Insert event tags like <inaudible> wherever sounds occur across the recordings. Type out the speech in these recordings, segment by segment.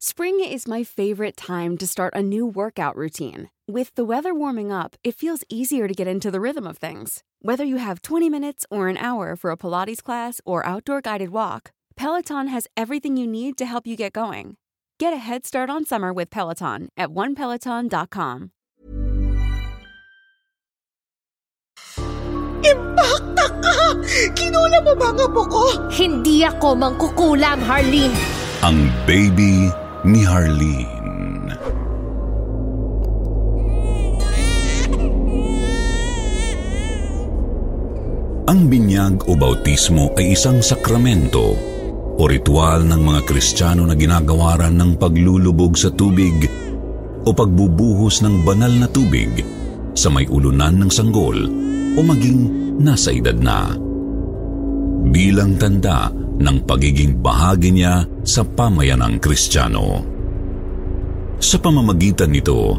Spring is my favorite time to start a new workout routine. With the weather warming up, it feels easier to get into the rhythm of things. Whether you have 20 minutes or an hour for a Pilates class or outdoor guided walk, Peloton has everything you need to help you get going. Get a head start on summer with Peloton at onepeloton.com. Impacta ka! Kinula mo ba ang apo ko? Hindi ako mangkukulam, Harleen. Ang baby ni Harleen. Ang binyag o bautismo ay isang sakramento o ritual ng mga Kristiyano na ginagawaran ng paglulubog sa tubig o pagbubuhos ng banal na tubig sa may ulunan ng sanggol o maging nasa edad na. Bilang tanda ng pagiging bahagi niya sa pamayanang Kristiyano. Sa pamamagitan nito,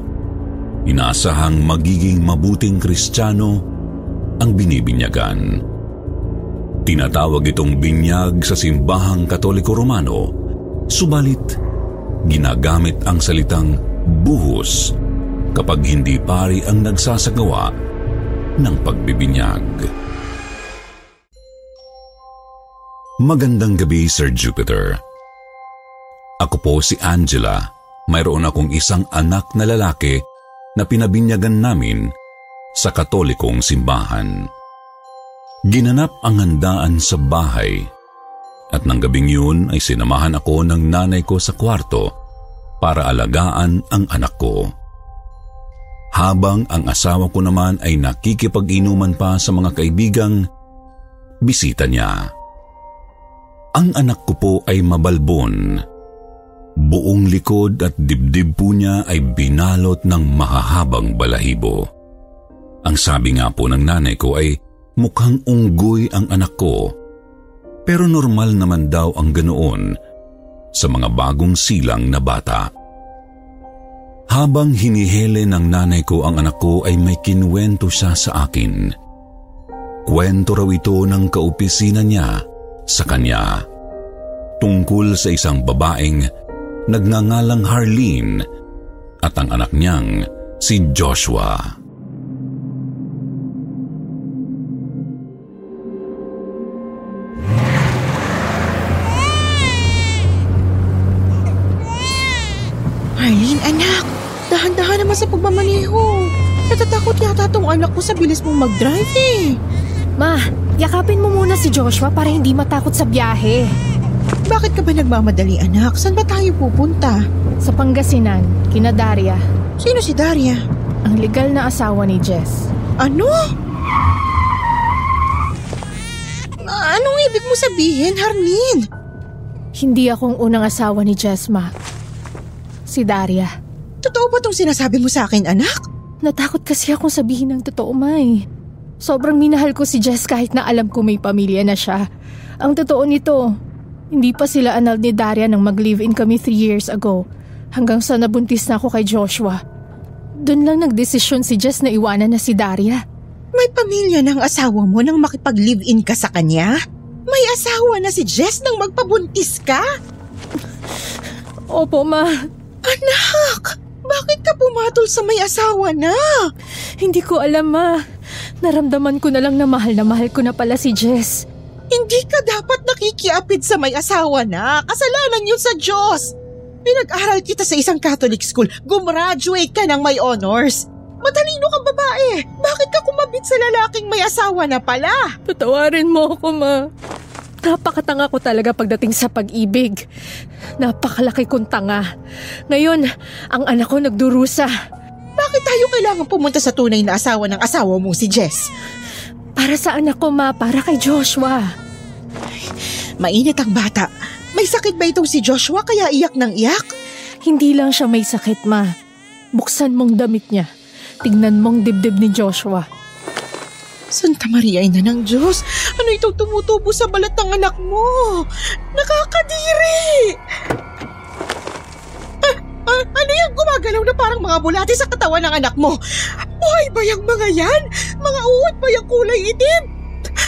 inaasahang magiging mabuting Kristiyano ang binibinyagan. Tinatawag itong binyag sa simbahang katoliko romano, subalit ginagamit ang salitang buhos kapag hindi pari ang nagsasagawa ng pagbibinyag. Magandang gabi, Sir Jupiter. Ako po si Angela. Mayroon akong isang anak na lalaki na pinabinyagan namin sa katolikong simbahan. Ginanap ang handaan sa bahay at nang gabing yun ay sinamahan ako ng nanay ko sa kwarto para alagaan ang anak ko. Habang ang asawa ko naman ay nakikipag-inuman pa sa mga kaibigang bisita niya. Ang anak ko po ay mabalbon. Buong likod at dibdib po niya ay binalot ng mahahabang balahibo. Ang sabi nga po ng nanay ko ay mukhang unggoy ang anak ko. Pero normal naman daw ang ganoon sa mga bagong silang na bata. Habang hinihele ng nanay ko ang anak ko ay may kinwento siya sa akin. Kwento raw ito ng kaopisina niya sa kanya. Tungkol sa isang babaeng nagngangalang Harleen at ang anak niyang si Joshua. Arlene, anak, dahan-dahan naman sa pagmamaneho. Natatakot yata tong anak ko sa bilis mong mag-drive eh. Ma, yakapin mo muna si Joshua para hindi matakot sa biyahe. Bakit ka ba nagmamadali anak? Saan ba tayo pupunta? Sa Pangasinan, kina Daria, Sino si Daria? ang legal na asawa ni Jess. Ano? Anong ibig mo sabihin, Harleen? Hindi akong unang asawa ni Jess, ma. Si Daria. Totoo ba tong sinasabi mo sa akin, anak? Natakot kasi akong sabihin ng totoo, May. Sobrang minahal ko si Jess kahit na alam ko may pamilya na siya. Ang totoo nito, hindi pa sila anal ni Daria nang mag-live-in kami three years ago. Hanggang sa nabuntis na ako kay Joshua. Doon lang nagdesisyon si Jess na iwanan na si Daria. May pamilya ng asawa mo nang makipag-live-in ka sa kanya? May asawa na si Jess nang magpabuntis ka? Opo, ma. Anak, bakit ka pumatol sa may asawa na? Hindi ko alam, ma. Naramdaman ko na lang na mahal na mahal ko na pala si Jess. Hindi ka dapat nakikiapid sa may asawa na. Kasalanan yun sa Diyos. Pinag-aral kita sa isang Catholic school. Gumraduate ka ng may honors. Matalino kang babae. Bakit ka kumabit sa lalaking may asawa na pala? Patawarin mo ako, ma. Napakatanga ko talaga pagdating sa pag-ibig. Napakalaki kong tanga. Ngayon, ang anak ko nagdurusa. Bakit tayo kailangan pumunta sa tunay na asawa ng asawa mo si Jess? Para sa anak ko, ma. Para kay Joshua. Mainit ang bata. May sakit ba itong si Joshua kaya iyak ng iyak? Hindi lang siya may sakit, ma. Buksan mong damit niya. Tingnan mong dibdib ni Joshua. Santa Maria ina ng Diyos, ano itong tumutubo sa balat ng anak mo? Nakakadiri! Ah, ano yung gumagalaw na parang mga bulati sa katawan ng anak mo? Buhay ba yung mga yan? Mga uod ba yung kulay itim?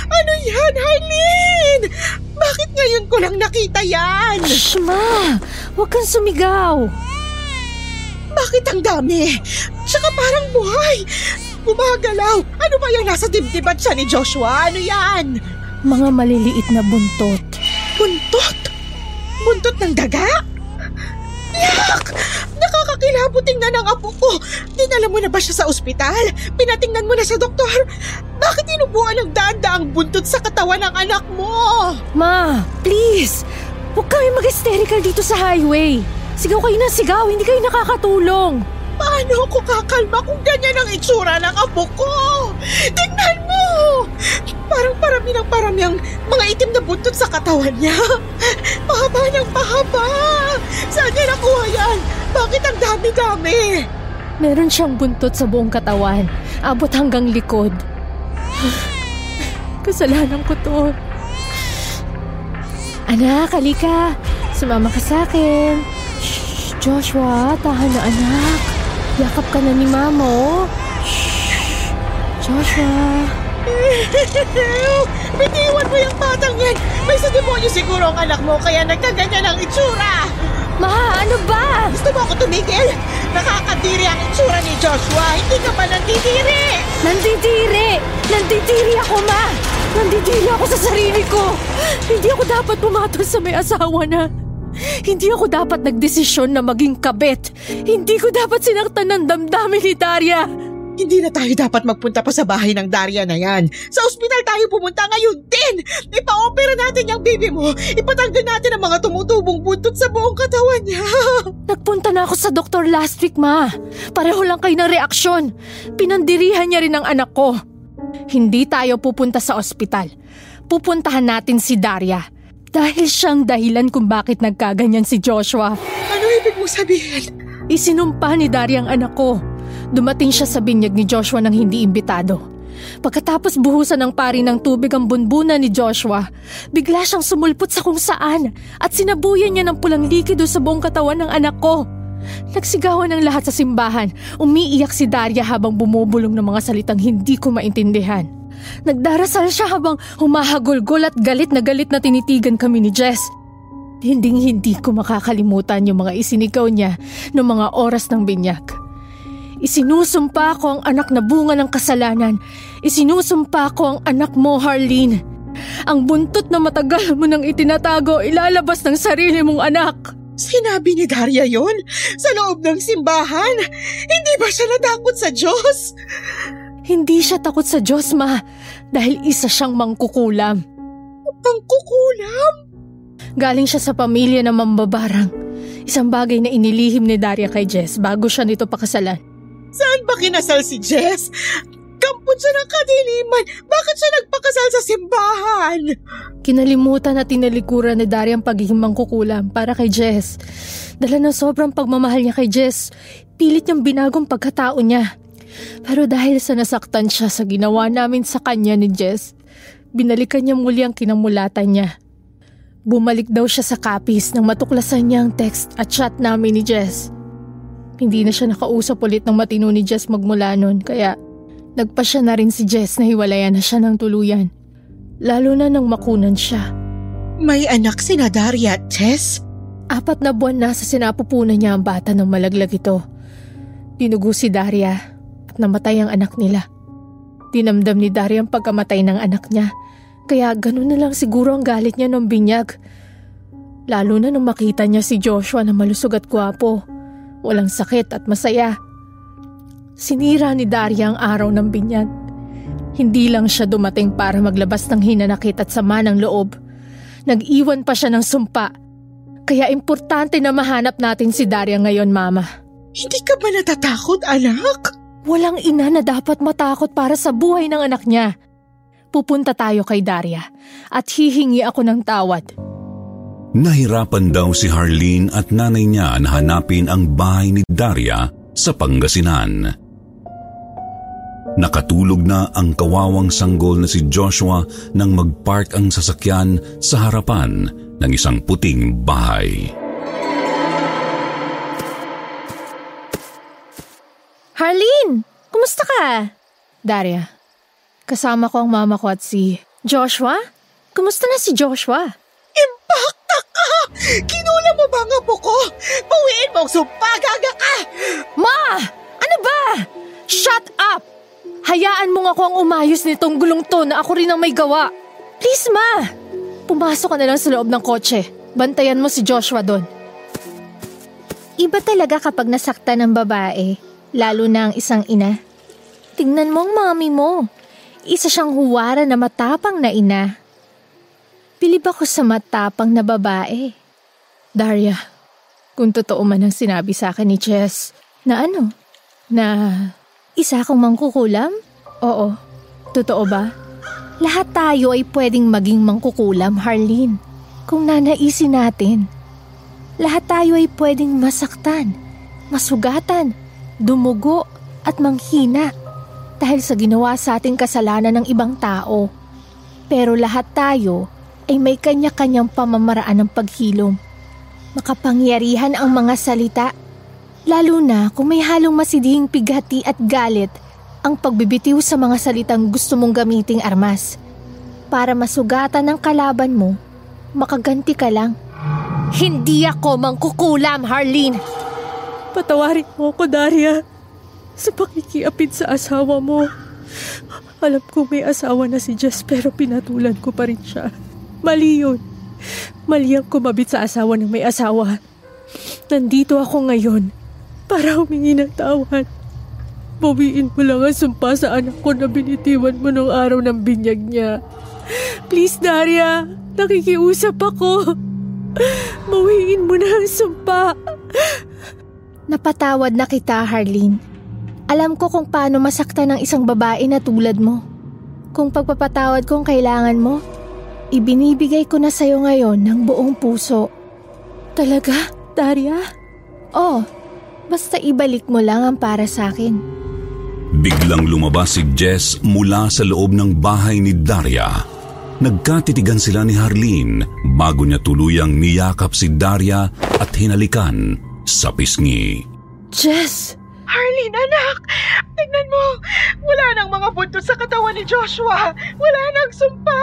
Ano yan, Harleen? Bakit ngayon ko lang nakita yan? Shh, ma! Huwag kang sumigaw! Bakit ang dami? Tsaka parang buhay. Gumagalaw. Ano ba yung nasa dibdib at siya ni Joshua? Ano yan? Mga maliliit na buntot. Buntot? Buntot ng daga? Yak! Nakakakilabot tingnan ang apo ko. Dinala mo na ba siya sa ospital? Pinatingnan mo na sa doktor? Bakit inubuan ng daan-daang buntot sa katawan ng anak mo? Ma, please! Huwag kami mag-hysterical dito sa highway. Sigaw kayo ng sigaw, hindi kayo nakakatulong. Paano ako kakalma kung ganyan ang itsura ng apo ko? Tingnan mo! Parang parami ng parami ang mga itim na buntot sa katawan niya. <laughs> Pahaba ng pahaba! Saan niya nakuha yan? Bakit ang dami-dami? Meron siyang buntot sa buong katawan, abot hanggang likod. Kasalanan ko to. Anak, halika. Sumama ka sa akin. Shh, Joshua, tahan na anak. Yakap ka na ni Mamo. Shh, Joshua. Bitiwan mo yung batang yan! May sa demonyo siguro ang anak mo kaya nagkaganyan ang itsura! Ma, ano ba? Gusto mo ako tumigil? Nakakadiri ang itsura ni Joshua! Hindi ka ba nandidiri? Nandidiri! Nandidiri ako, ma! Nandidiri ako sa sarili ko! Hindi ako dapat pumatol sa may asawa na. Hindi ako dapat nagdesisyon na maging kabit. Hindi ko dapat sinaktan ng damdamin ni Daria. Hindi na tayo dapat magpunta pa sa bahay ng Daria na yan. Sa ospital tayo pumunta ngayon din! Ipa-opera natin yung baby mo! Ipatanggal natin ang mga tumutubong buntot sa buong katawan niya! <laughs> Nagpunta na ako sa doktor last week, ma. Pareho lang kayo ng reaksyon. Pinandirihan niya rin ang anak ko. Hindi tayo pupunta sa ospital. Pupuntahan natin si Daria. Dahil siyang dahilan kung bakit nagkaganyan si Joshua. Ano ibig mo sabihin? Isinumpa ni Daria ang anak ko. Dumating siya sa binyag ni Joshua nang hindi imbitado. Pagkatapos buhusan ng pari ng tubig ang bunbuna ni Joshua, bigla siyang sumulpot sa kung saan at sinabuyan niya ng pulang likido sa buong katawan ng anak ko. Nagsigawan ng lahat sa simbahan, umiiyak si Daria habang bumubulong ng mga salitang hindi ko maintindihan. Nagdarasal siya habang humahagulgol at galit na galit na tinitigan kami ni Jess. Hinding hindi ko makakalimutan yung mga isinigaw niya noong mga oras ng binyag. Isinusumpa ko ang anak na bunga ng kasalanan. Isinusumpa ko ang anak mo, Harleen. Ang buntot na matagal mo nang itinatago ilalabas ng sarili mong anak. Sinabi ni Daria yon Sa loob ng simbahan? Hindi ba siya natakot sa Diyos? Hindi siya takot sa Diyos, ma. Dahil isa siyang mangkukulam. Ang kukulam? Galing siya sa pamilya ng mambabarang. Isang bagay na inilihim ni Daria kay Jess bago siya nito pakasalan. Saan ba kinasal si Jess? Kampon siya ng kadiliman. Bakit siya nagpakasal sa simbahan? Kinalimutan at tinalikuran ni Daria ang pagiging mangkukulam para kay Jess. Dala ng sobrang pagmamahal niya kay Jess, pilit niyang binagong pagkatao niya. Pero dahil sa nasaktan siya sa ginawa namin sa kanya ni Jess, binalikan niya muli ang kinamulatan niya. Bumalik daw siya sa kapis nang matuklasan niya ang text at chat namin ni Jess. Hindi na siya nakausap ulit ng matino ni Jess magmula nun kaya nagpa siya na rin si Jess na hiwalayan na siya ng tuluyan. Lalo na nang makunan siya. May anak si na Daria at Jess? Apat na buwan na sa sinapupunan niya ang bata ng malaglag ito. Dinugo si Daria at namatay ang anak nila. Dinamdam ni Daria ang pagkamatay ng anak niya kaya ganun na lang siguro ang galit niya ng binyag. Lalo na nung makita niya si Joshua na malusog at gwapo. Walang sakit at masaya. Sinira ni Daria ang araw ng binyag. Hindi lang siya dumating para maglabas ng hinanakit at sama ng loob. Nag-iwan pa siya ng sumpa. Kaya importante na mahanap natin si Daria ngayon, Mama. Hindi ka ba natatakot, anak? Walang ina na dapat matakot para sa buhay ng anak niya. Pupunta tayo kay Daria at hihingi ako ng tawad. Nahirapan daw si Harleen at nanay niya na hanapin ang bahay ni Daria sa Pangasinan. Nakatulog na ang kawawang sanggol na si Joshua nang magpark ang sasakyan sa harapan ng isang puting bahay. Harleen! Kumusta ka? Daria, kasama ko ang mama ko at si Joshua? Kumusta na si Joshua? Alam mo ba ang apo ko? Bawiin mo ang sumpa, gaga ka! Ma! Ano ba? Shut up! Hayaan mo nga ako ang umayos nitong gulong to na ako rin ang may gawa. Please, ma! Pumasok ka na lang sa loob ng kotse. Bantayan mo si Joshua doon. Iba talaga kapag nasakta ng babae, lalo na ang isang ina. Tingnan mo ang mami mo. Isa siyang huwara na matapang na ina. Bilib ako sa matapang na babae. Daria, kung totoo man ang sinabi sa akin ni Jess, na ano? Na Isa akong mangkukulam? oo, totoo ba? Lahat tayo ay pwedeng maging mangkukulam, Harleen. Kung nanaisin natin. Lahat tayo ay pwedeng masaktan, masugatan, dumugo at manghina dahil sa ginawa sa ating kasalanan ng ibang tao. Pero lahat tayo ay may kanya-kanyang pamamaraan ng paghilom. Makapangyarihan ang mga salita, lalo na kung may halong masidhing pighati at galit ang pagbibitiw sa mga salitang gusto mong gamiting armas. Para masugatan ng kalaban mo, makaganti ka lang. Hindi ako mangkukulam, Harleen! Patawarin mo ako, Daria. Sa pakikiapid sa asawa mo. Alam ko may asawa na si Jess pero pinatulan ko pa rin siya. Mali yun. Mali ang kumabit sa asawa ng may asawa. Nandito ako ngayon para humingi ng tawad. Bawiin mo lang ang sumpa sa anak ko na binitiwan mo nung araw ng binyag niya. Please, Daria. Nakikiusap ako. Bawiin mo na ang sumpa. Napatawad na kita, Harleen. Alam ko kung paano masaktan ng isang babae na tulad mo. Kung pagpapatawad kong kailangan mo, ibinibigay ko na sa'yo ngayon ng buong puso. Talaga, Daria? Oh, basta ibalik mo lang ang para sa akin. Biglang lumabas si Jess mula sa loob ng bahay ni Daria. Nagkatitigan sila ni Harleen bago niya tuluyang niyakap si Daria at hinalikan sa pisngi. Jess! Harleen, anak! Tignan mo! Wala nang mga buntot sa katawan ni Joshua! Wala nang sumpa!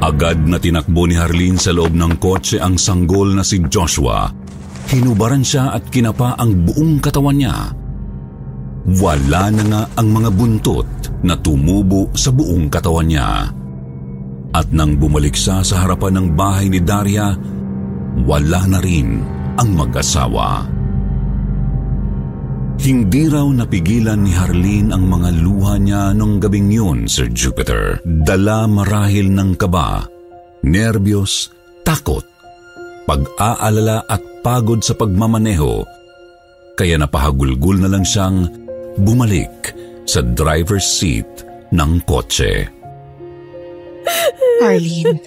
Agad na tinakbo ni Harleen sa loob ng kotse ang sanggol na si Joshua. Hinubaran siya at kinapa ang buong katawan niya. Wala na nga ang mga buntot na tumubo sa buong katawan niya. At nang bumalik siya sa harapan ng bahay ni Daria, wala na rin ang mag-asawa. Hindi raw napigilan ni Harleen ang mga luha niya nung gabing yun, Sir Jupiter. Dala marahil ng kaba, nerbiyos, takot, pag-aalala at pagod sa pagmamaneho. Kaya napahagulgul na lang siyang bumalik sa driver's seat ng kotse. Harleen,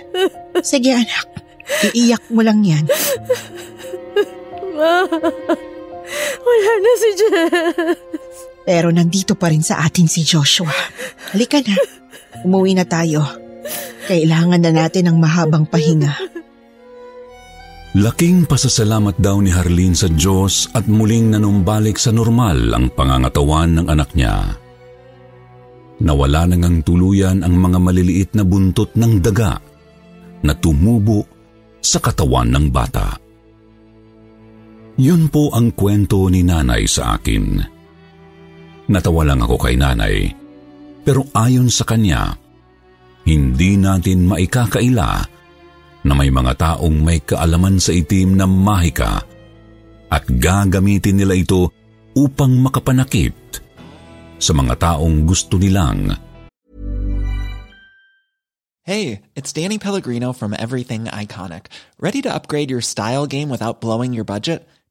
sige anak. Iiyak mo lang yan. Ma, wala na si Jess. Pero nandito pa rin sa atin si Joshua. Halika na. Umuwi na tayo. Kailangan na natin ng mahabang pahinga. Laking pasasalamat daw ni Harleen sa Diyos at muling nanumbalik sa normal ang pangangatawan ng anak niya. Nawala na ngang tuluyan ang mga maliliit na buntot ng daga na tumubo sa katawan ng bata. Yun po ang kwento ni nanay sa akin. Natawa lang ako kay nanay, pero ayon sa kanya, hindi natin maikakaila na may mga taong may kaalaman sa itim na mahika at gagamitin nila ito upang makapanakit sa mga taong gusto nilang Hey, it's Danny Pellegrino from Everything Iconic. Ready to upgrade your style game without blowing your budget?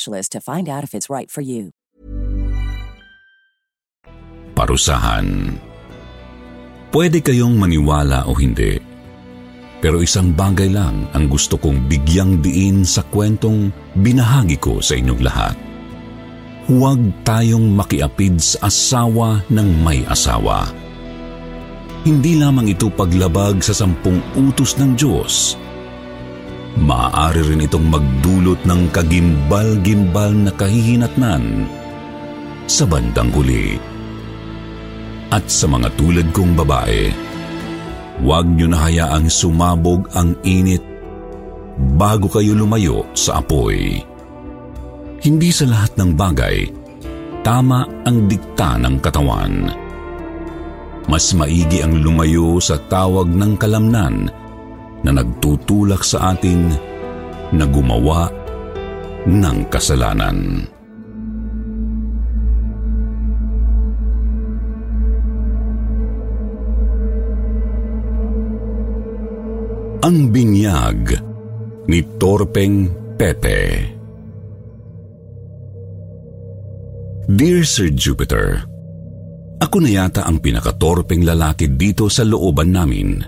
specialist to find out if it's right for you. Parusahan Pwede kayong maniwala o hindi. Pero isang bagay lang ang gusto kong bigyang diin sa kwentong binahagi ko sa inyong lahat. Huwag tayong makiapid sa asawa ng may asawa. Hindi lamang ito paglabag sa sampung utos ng Diyos, maaari rin itong magdulot ng kagimbal-gimbal na kahihinatnan sa bandang huli. At sa mga tulad kong babae, huwag niyo na hayaang sumabog ang init bago kayo lumayo sa apoy. Hindi sa lahat ng bagay, tama ang dikta ng katawan. Mas maigi ang lumayo sa tawag ng kalamnan na nagtutulak sa atin na gumawa ng kasalanan. Ang binyag ni Torpeng Pepe Dear Sir Jupiter, ako na yata ang pinakatorpeng lalaki dito sa looban namin.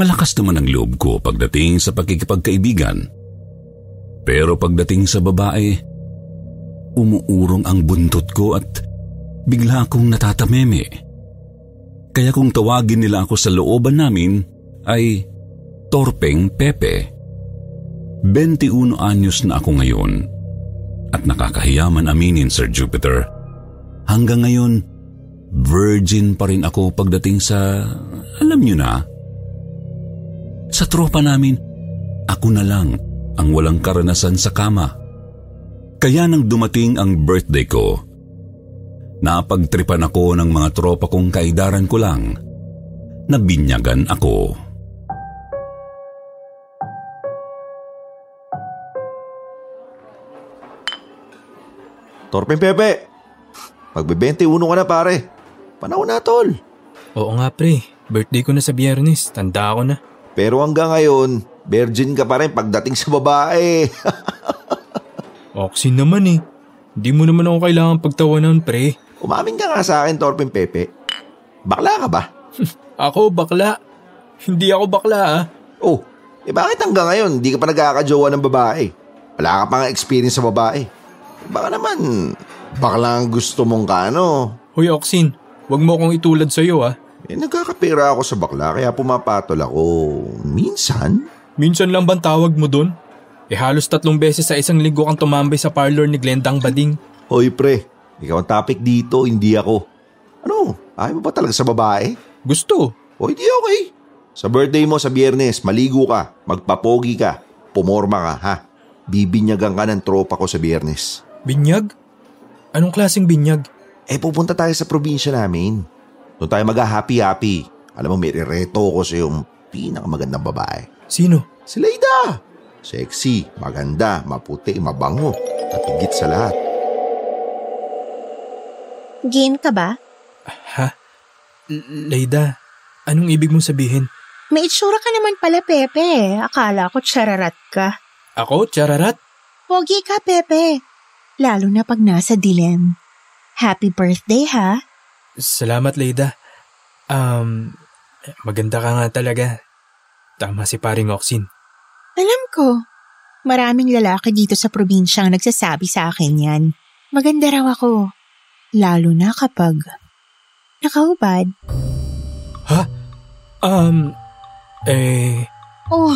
Malakas naman ang loob ko pagdating sa pagkikipagkaibigan. Pero pagdating sa babae, umuurong ang buntot ko at bigla akong natatameme. Kaya kung tawagin nila ako sa looban namin ay Torpeng Pepe. 21 anyos na ako ngayon at nakakahiyaman aminin Sir Jupiter. Hanggang ngayon, virgin pa rin ako pagdating sa, alam niyo na, sa tropa namin, ako na lang ang walang karanasan sa kama. Kaya nang dumating ang birthday ko, napagtripan ako ng mga tropa kong kaidaran ko lang, nabinyagan ako. Torpeng Pepe, magbe-21 ka na pare. Panahon na tol. Oo nga pre, birthday ko na sa biyernes, tanda ako na. Pero hanggang ngayon, virgin ka pa rin pagdating sa babae. <laughs> Oxy naman eh. Hindi mo naman ako kailangan pagtawanan pre. Umamin ka nga sa akin, Torpeng Pepe. Bakla ka ba? <laughs> Ako bakla. Hindi ako bakla ah. Oh, eh bakit hanggang ngayon hindi ka pa nagkakajowa ng babae? Wala ka pang experience sa babae. Baka naman, bakla ang gusto mong kano. Hoy Oxin, wag mo akong itulad sa'yo ah. Eh nagkakapera ako sa bakla kaya pumapatol ako. Minsan? Minsan lang bang tawag mo dun? Eh halos tatlong beses sa isang linggo kang tumambay sa parlor ni Glendang Bading. Hoy pre, ikaw ang topic dito, hindi ako. Ano, ayaw mo ba talaga sa babae? Gusto. O hindi okay. Sa birthday mo sa biyernes, maligo ka, magpapogi ka, pumorma ka ha. Bibinyagan ka ng tropa ko sa biyernes. Binyag? Anong klaseng binyag? Eh pupunta tayo sa probinsya namin. Doon tayo mag-happy-happy. Alam mo, may reto ko sa yung pinakamagandang babae. Sino? Si Leida. Sexy, maganda, maputi, mabango, at higit sa lahat. Game ka ba? Ha? Leida, anong ibig mong sabihin? May itsura ka naman pala, Pepe. Akala ko chararat ka. Ako, chararat? Pogi ka, Pepe. Lalo na pag nasa dilim. Happy birthday, ha? Salamat, Leida. Um, maganda ka nga talaga. Tama si paring Oxin. Alam ko. Maraming lalaki dito sa probinsya ang nagsasabi sa akin yan. Maganda raw ako. Lalo na kapag nakahubad. Ha? Um, eh, Oh,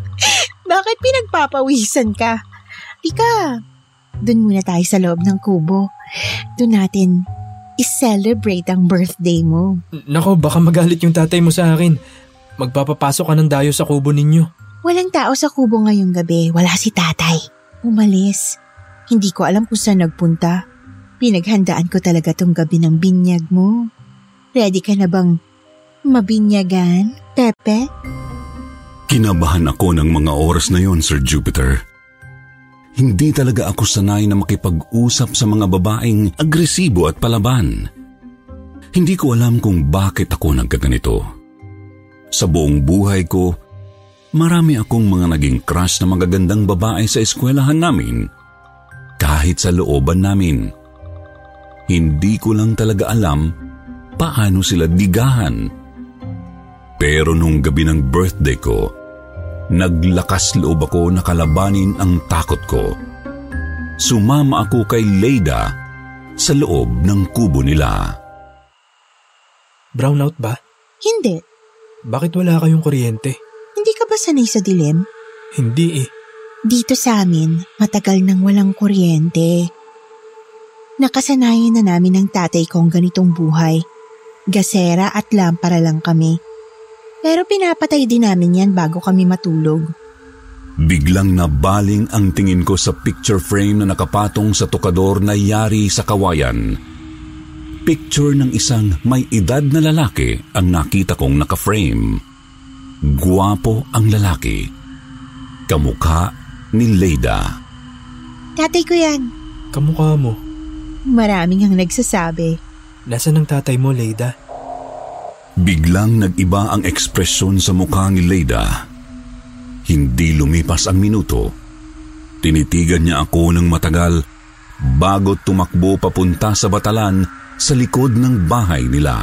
<laughs> bakit pinagpapawisan ka? Ika, Doon muna tayo sa loob ng kubo. Doon natin i-celebrate ang birthday mo. nako baka magalit yung tatay mo sa akin. Magpapapasok ka ng dayo sa kubo ninyo. Walang tao sa kubo ngayong gabi. Wala si tatay. Umalis. Hindi ko alam kung saan nagpunta. Pinaghandaan ko talaga tong gabi ng binyag mo. Ready ka na bang mabinyagan, Pepe? Kinabahan ako ng mga oras na yon, Sir Jupiter. Hindi talaga ako sanay na makipag-usap sa mga babaeng agresibo at palaban. Hindi ko alam kung bakit ako nagkaganito. Sa buong buhay ko, marami akong mga naging crush na magagandang babae sa eskwelahan namin. Kahit sa looban namin. Hindi ko lang talaga alam paano sila digahan. Pero nung gabi ng birthday ko, Naglakas loob ako na kalabanin ang takot ko. Sumama ako kay Leida sa loob ng kubo nila. Brownout ba? Hindi. Bakit wala kayong kuryente? Hindi ka ba sanay sa dilim? Hindi eh. Dito sa amin, matagal nang walang kuryente. Nakasanayan na namin ng tatay kong ganitong buhay. Gasera at lampara lang kami. Pero pinapatay din namin yan bago kami matulog. Biglang nabaling ang tingin ko sa picture frame na nakapatong sa tukador na yari sa kawayan. Picture ng isang may edad na lalaki ang nakita kong naka-frame. Guwapo ang lalaki. Kamukha ni Leida. Tatay ko yan. Kamukha mo. Maraming ang nagsasabi. Nasaan ang tatay mo, Leida? Biglang nag-iba ang ekspresyon sa mukha ni Leida. Hindi lumipas ang minuto. Tinitigan niya ako ng matagal bago tumakbo papunta sa batalan sa likod ng bahay nila.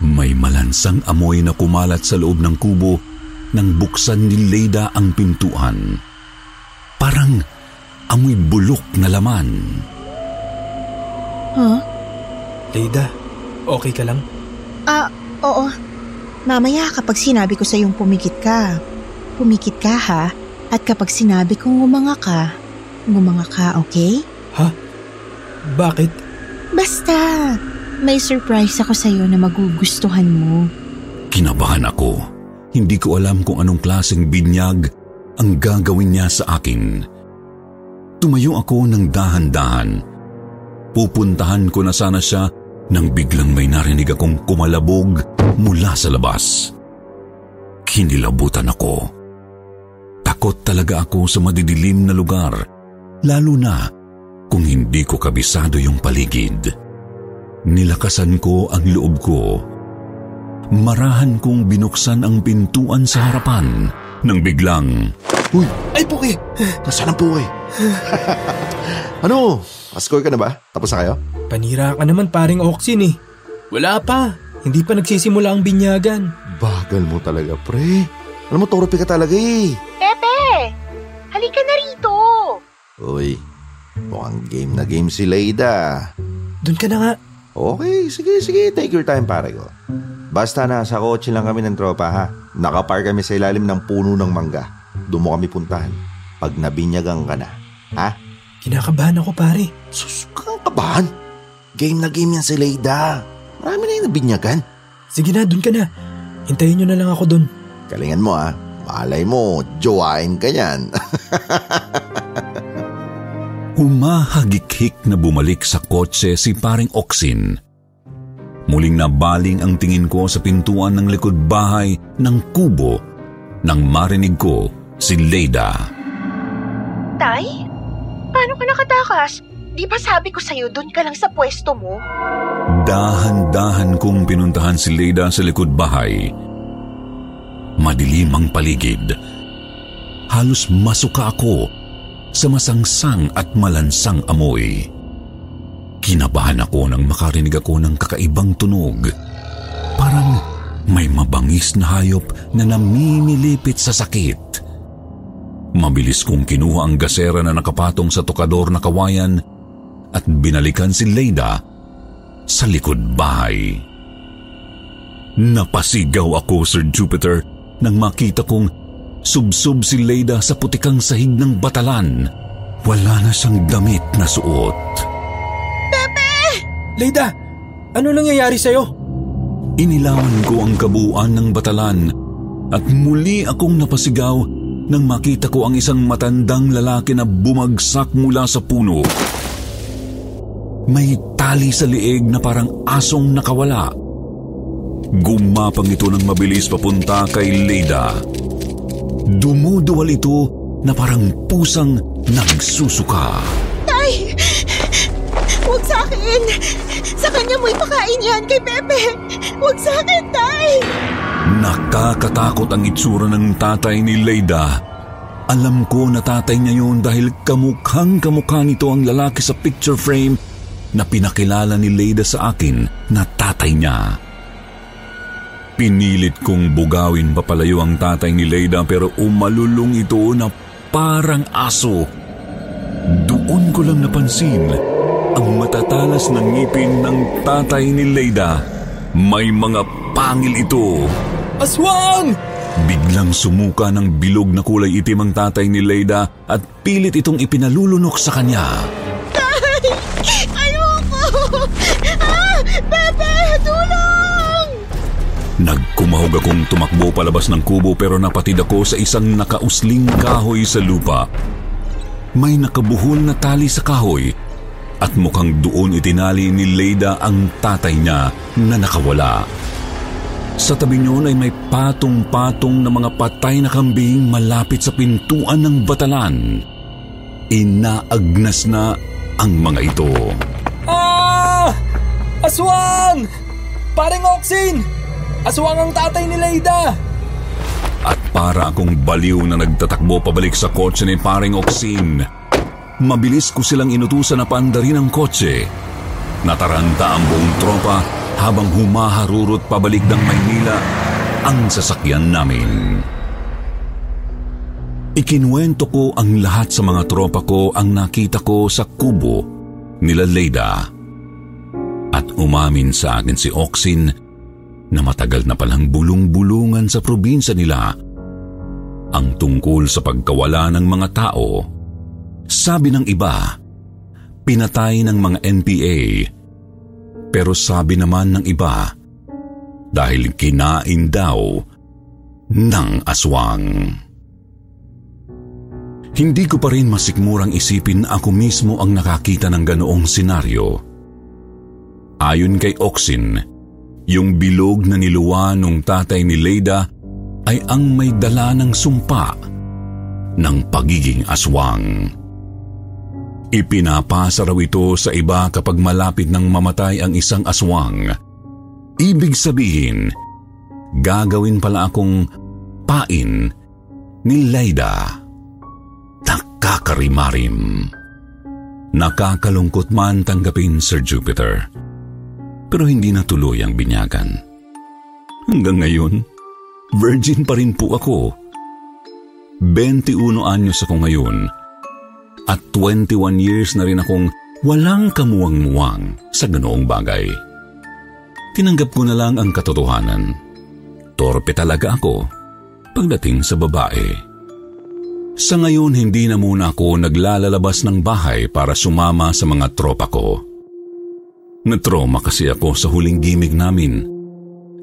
May malansang amoy na kumalat sa loob ng kubo nang buksan ni Leida ang pintuan. Parang amoy bulok na laman. Huh? Leida, okay ka lang? Ah, oo. Mamaya kapag sinabi ko sa iyong pumikit ka, pumikit ka ha? At kapag sinabi kong ngumanga ka, ngumanga ka, okay? Ha? Bakit? Basta, may surprise ako sa iyo na magugustuhan mo. Kinabahan ako. Hindi ko alam kung anong klaseng binyag ang gagawin niya sa akin. Tumayo ako ng dahan-dahan. Pupuntahan ko na sana siya nang biglang may narinig akong kumalabog mula sa labas. Kinilabutan ako. Takot talaga ako sa madidilim na lugar, lalo na kung hindi ko kabisado yung paligid. Nilakasan ko ang loob ko. Marahan kong binuksan ang pintuan sa harapan nang biglang... Uy, Ay, Puki! nasaan ang puwi? <laughs> ano? Paskoy ka na ba? Tapos na kayo? Panira ka naman paring Oxin eh. Wala pa. Hindi pa nagsisimula ang binyagan. Bagal mo talaga, pre. Alam mo, toropi ka talaga eh. Pepe! Halika na rito! Uy, mukhang game na game si Leida. Doon ka na nga. Okay, sige, sige. Take your time, pare ko. Basta na, sa kotse lang kami ng tropa, ha? Nakapar kami sa ilalim ng puno ng mangga. Doon mo kami puntahan. Pag nabinyagan ka na, ha? Kinakabahan ako pare. Sus, kabahan. Game na game yan si Leida. Marami na yung nabinyagan. Sige na, doon ka na. Hintayin nyo na lang ako doon. Galingan mo, ha? Malay mo, jowain ka yan. <laughs> Humahagik-hik na bumalik sa kotse si paring Oxin. Muling nabaling ang tingin ko sa pintuan ng likod bahay ng kubo nang marinig ko si Leida. Tay? Paano ka nakatakas? Di ba sabi ko sa'yo doon ka lang sa pwesto mo? Dahan-dahan kong pinuntahan si Leida sa likod bahay. Madilim ang paligid. Halos masuka ako sa masangsang at malansang amoy. Kinabahan ako nang makarinig ako ng kakaibang tunog. Parang may mabangis na hayop na namimilipit sa sakit. Mabilis kong kinuha ang gasera na nakapatong sa tokador na kawayan at binalikan si Leida sa likod bahay. Napasigaw ako, Sir Jupiter, nang makita kong subsob si Leida sa putikang sahig ng batalan. Wala na siyang damit na suot. Pepe! Leida, ano nangyayari sa'yo? Inilawan ko ang kabuuan ng batalan at muli akong napasigaw nang makita ko ang isang matandang lalaki na bumagsak mula sa puno. May tali sa lieg na parang asong nakawala. Gumapang ito ng mabilis papunta kay Leda. Dumuduwal ito na parang pusang nagsusuka. Tay! Huwag sa akin! Sa kanya mo ipakain yan kay Pepe! Huwag sa akin, Tay! Nakakatakot ang itsura ng tatay ni Leida. Alam ko na tatay niya yun dahil kamukhang kamukha nito ang lalaki sa picture frame na pinakilala ni Leida sa akin na tatay niya. Pinilit kong bugawin papalayo ang tatay ni Leida pero umalulong ito na parang aso. Doon ko lang napansin ang matatalas ng ngipin ng tatay ni Leida. May mga pangil ito. Aswang! Biglang sumuka ng bilog na kulay itim ang tatay ni Leida at pilit itong ipinalulunok sa kanya. Tay! Ayoko! Ah! Pepe! Tulong! Nagkumahog akong tumakbo palabas ng kubo pero napatid ako sa isang nakausling kahoy sa lupa. May nakabuhol na tali sa kahoy at mukhang doon itinali ni Leida ang tatay niya na nakawala. Sa tabi niyon ay may patong-patong na mga patay na kambing malapit sa pintuan ng batalan. Inaagnas na ang mga ito. Ah! Aswang! Paring Oxin! Aswang ang tatay ni Leida! At para akong baliw na nagtatakbo pabalik sa kotse ni paring Oxin. Mabilis ko silang inutusan na paandarin ang kotse. Nataranta ang buong tropa habang humaharurot pabalik ng Maynila ang sasakyan namin. Ikinuwento ko ang lahat sa mga tropa ko ang nakita ko sa kubo nila Leda. At umamin sa akin si Oxin na matagal na palang bulong-bulungan sa probinsya nila ang tungkol sa pagkawala ng mga tao. Sabi ng iba, pinatay ng mga NPA pero sabi naman ng iba, dahil kinain daw ng aswang. Hindi ko pa rin masikmurang isipin ako mismo ang nakakita ng ganoong senaryo. Ayon kay Oxin, yung bilog na niluwa nung tatay ni Leida ay ang may dala ng sumpa ng pagiging aswang. Ipinapasa raw ito sa iba kapag malapit nang mamatay ang isang aswang. Ibig sabihin, gagawin pala akong pain ni Laida. Nakakarimarim. Nakakalungkot man tanggapin, Sir Jupiter. Pero hindi na tuloy ang binyagan. Hanggang ngayon, virgin pa rin po ako. 21 anyos ako ngayon at 21 years na rin akong walang kamuwang-muwang sa ganoong bagay. Tinanggap ko na lang ang katotohanan. Torpe talaga ako pagdating sa babae. Sa ngayon, hindi na muna ako naglalalabas ng bahay para sumama sa mga tropa ko. Natroma kasi ako sa huling gimig namin.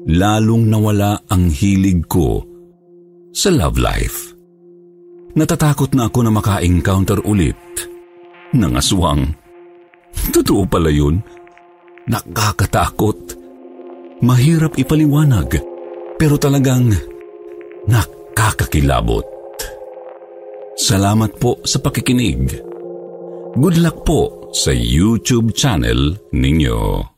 Lalong nawala ang hilig ko sa love life. Natatakot na ako na maka-encounter ulit ng aswang. Totoo pala yun. Nakakatakot. Mahirap ipaliwanag, pero talagang nakakakilabot. Salamat po sa pakikinig. Good luck po sa YouTube channel ninyo.